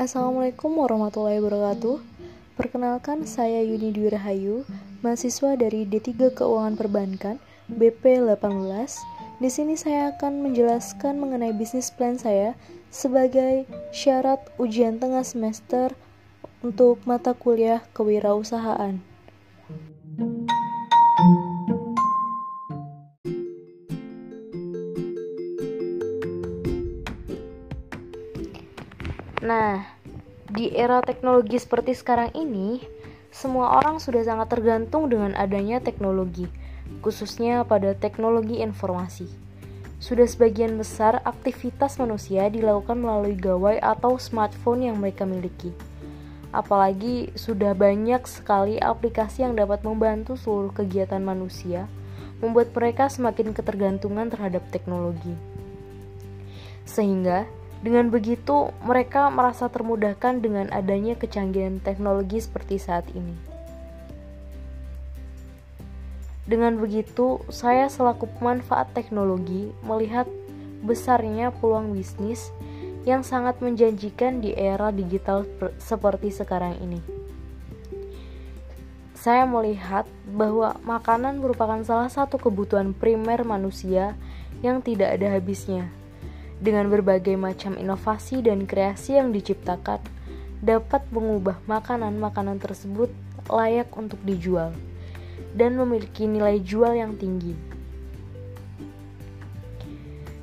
Assalamualaikum warahmatullahi wabarakatuh. Perkenalkan saya Yuni Dwi Rahayu, mahasiswa dari D3 Keuangan Perbankan BP 18. Di sini saya akan menjelaskan mengenai bisnis plan saya sebagai syarat ujian tengah semester untuk mata kuliah kewirausahaan. Nah, di era teknologi seperti sekarang ini, semua orang sudah sangat tergantung dengan adanya teknologi, khususnya pada teknologi informasi. Sudah sebagian besar aktivitas manusia dilakukan melalui gawai atau smartphone yang mereka miliki. Apalagi sudah banyak sekali aplikasi yang dapat membantu seluruh kegiatan manusia, membuat mereka semakin ketergantungan terhadap teknologi. Sehingga dengan begitu, mereka merasa termudahkan dengan adanya kecanggihan teknologi seperti saat ini. Dengan begitu, saya selaku pemanfaat teknologi melihat besarnya peluang bisnis yang sangat menjanjikan di era digital seperti sekarang ini. Saya melihat bahwa makanan merupakan salah satu kebutuhan primer manusia yang tidak ada habisnya dengan berbagai macam inovasi dan kreasi yang diciptakan, dapat mengubah makanan-makanan tersebut layak untuk dijual dan memiliki nilai jual yang tinggi.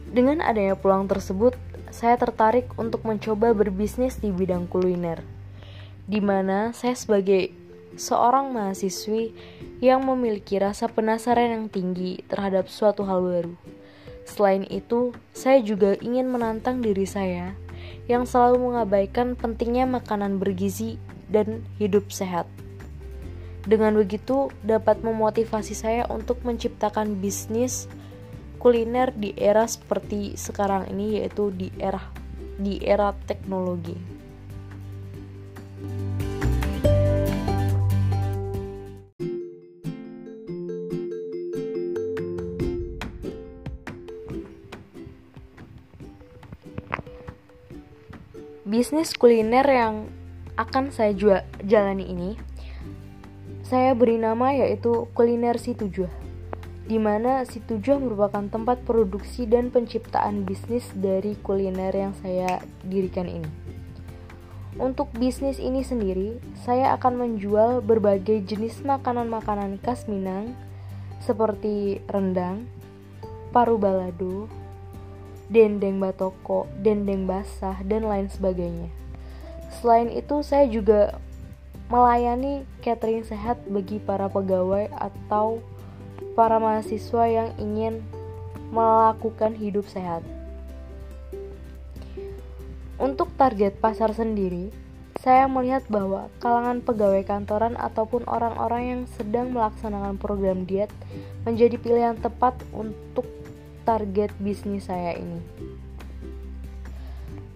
Dengan adanya peluang tersebut, saya tertarik untuk mencoba berbisnis di bidang kuliner, di mana saya sebagai seorang mahasiswi yang memiliki rasa penasaran yang tinggi terhadap suatu hal baru. Selain itu, saya juga ingin menantang diri saya yang selalu mengabaikan pentingnya makanan bergizi dan hidup sehat. Dengan begitu, dapat memotivasi saya untuk menciptakan bisnis kuliner di era seperti sekarang ini yaitu di era di era teknologi. Bisnis kuliner yang akan saya jual, jalani ini saya beri nama yaitu kuliner si tujuh di mana si tujuh merupakan tempat produksi dan penciptaan bisnis dari kuliner yang saya dirikan ini. Untuk bisnis ini sendiri, saya akan menjual berbagai jenis makanan-makanan khas Minang seperti rendang, paru balado, dendeng batoko, dendeng basah, dan lain sebagainya. Selain itu, saya juga melayani catering sehat bagi para pegawai atau para mahasiswa yang ingin melakukan hidup sehat. Untuk target pasar sendiri, saya melihat bahwa kalangan pegawai kantoran ataupun orang-orang yang sedang melaksanakan program diet menjadi pilihan tepat untuk target bisnis saya ini.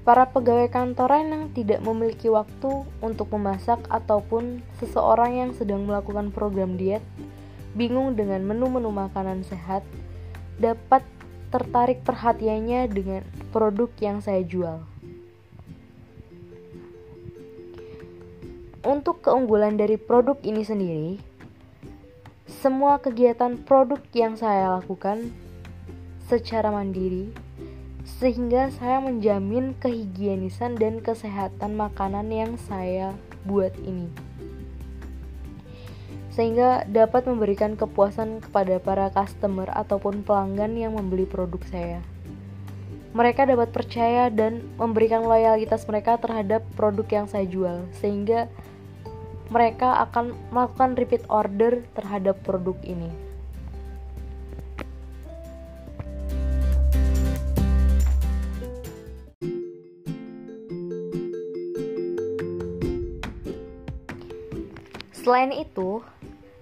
Para pegawai kantoran yang tidak memiliki waktu untuk memasak ataupun seseorang yang sedang melakukan program diet, bingung dengan menu-menu makanan sehat, dapat tertarik perhatiannya dengan produk yang saya jual. Untuk keunggulan dari produk ini sendiri, semua kegiatan produk yang saya lakukan secara mandiri sehingga saya menjamin kehigienisan dan kesehatan makanan yang saya buat ini sehingga dapat memberikan kepuasan kepada para customer ataupun pelanggan yang membeli produk saya. Mereka dapat percaya dan memberikan loyalitas mereka terhadap produk yang saya jual, sehingga mereka akan melakukan repeat order terhadap produk ini. Selain itu,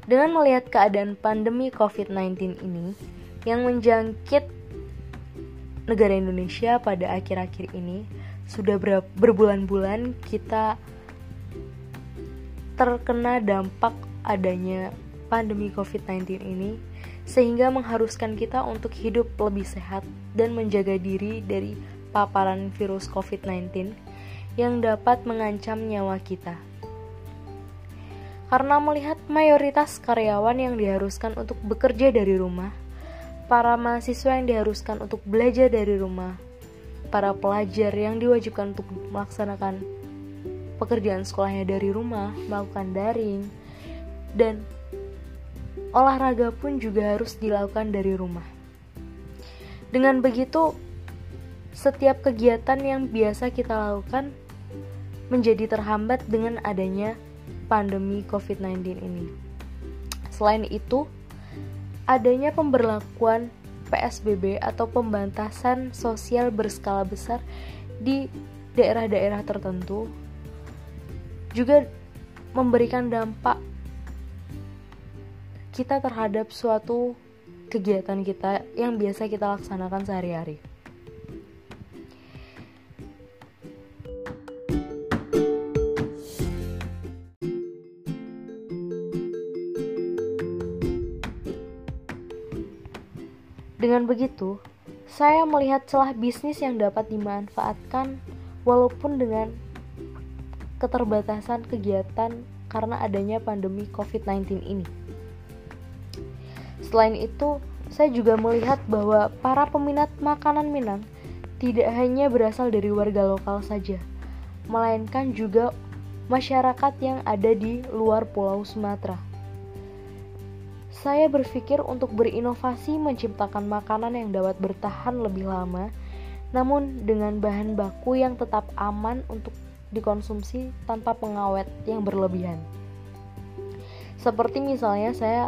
dengan melihat keadaan pandemi COVID-19 ini yang menjangkit negara Indonesia pada akhir-akhir ini, sudah berbulan-bulan kita terkena dampak adanya pandemi COVID-19 ini sehingga mengharuskan kita untuk hidup lebih sehat dan menjaga diri dari paparan virus COVID-19 yang dapat mengancam nyawa kita. Karena melihat mayoritas karyawan yang diharuskan untuk bekerja dari rumah, para mahasiswa yang diharuskan untuk belajar dari rumah, para pelajar yang diwajibkan untuk melaksanakan pekerjaan sekolahnya dari rumah, melakukan daring, dan olahraga pun juga harus dilakukan dari rumah. Dengan begitu, setiap kegiatan yang biasa kita lakukan menjadi terhambat dengan adanya pandemi COVID-19 ini. Selain itu, adanya pemberlakuan PSBB atau pembatasan sosial berskala besar di daerah-daerah tertentu juga memberikan dampak kita terhadap suatu kegiatan kita yang biasa kita laksanakan sehari-hari. Dengan begitu, saya melihat celah bisnis yang dapat dimanfaatkan walaupun dengan keterbatasan kegiatan karena adanya pandemi COVID-19 ini. Selain itu, saya juga melihat bahwa para peminat makanan Minang tidak hanya berasal dari warga lokal saja, melainkan juga masyarakat yang ada di luar Pulau Sumatera. Saya berpikir untuk berinovasi menciptakan makanan yang dapat bertahan lebih lama, namun dengan bahan baku yang tetap aman untuk dikonsumsi tanpa pengawet yang berlebihan. Seperti misalnya saya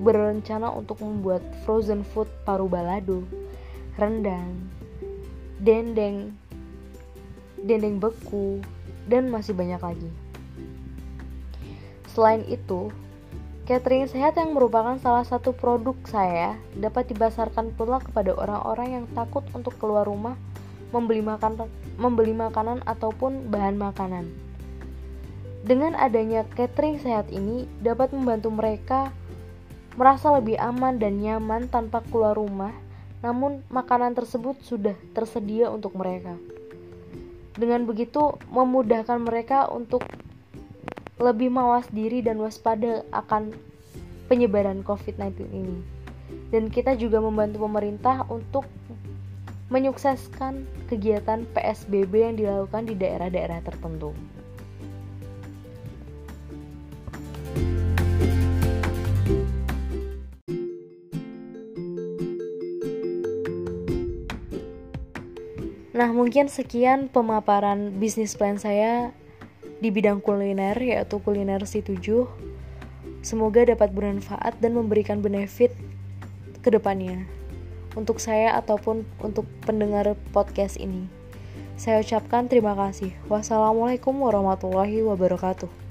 berencana untuk membuat frozen food paru balado, rendang, dendeng, dendeng beku, dan masih banyak lagi. Selain itu, Catering sehat yang merupakan salah satu produk saya dapat dibasarkan pula kepada orang-orang yang takut untuk keluar rumah membeli makanan, membeli makanan ataupun bahan makanan. Dengan adanya catering sehat ini dapat membantu mereka merasa lebih aman dan nyaman tanpa keluar rumah, namun makanan tersebut sudah tersedia untuk mereka. Dengan begitu memudahkan mereka untuk lebih mawas diri dan waspada akan penyebaran COVID-19 ini. Dan kita juga membantu pemerintah untuk menyukseskan kegiatan PSBB yang dilakukan di daerah-daerah tertentu. Nah, mungkin sekian pemaparan bisnis plan saya di bidang kuliner yaitu kuliner si 7 semoga dapat bermanfaat dan memberikan benefit ke depannya untuk saya ataupun untuk pendengar podcast ini. Saya ucapkan terima kasih. Wassalamualaikum warahmatullahi wabarakatuh.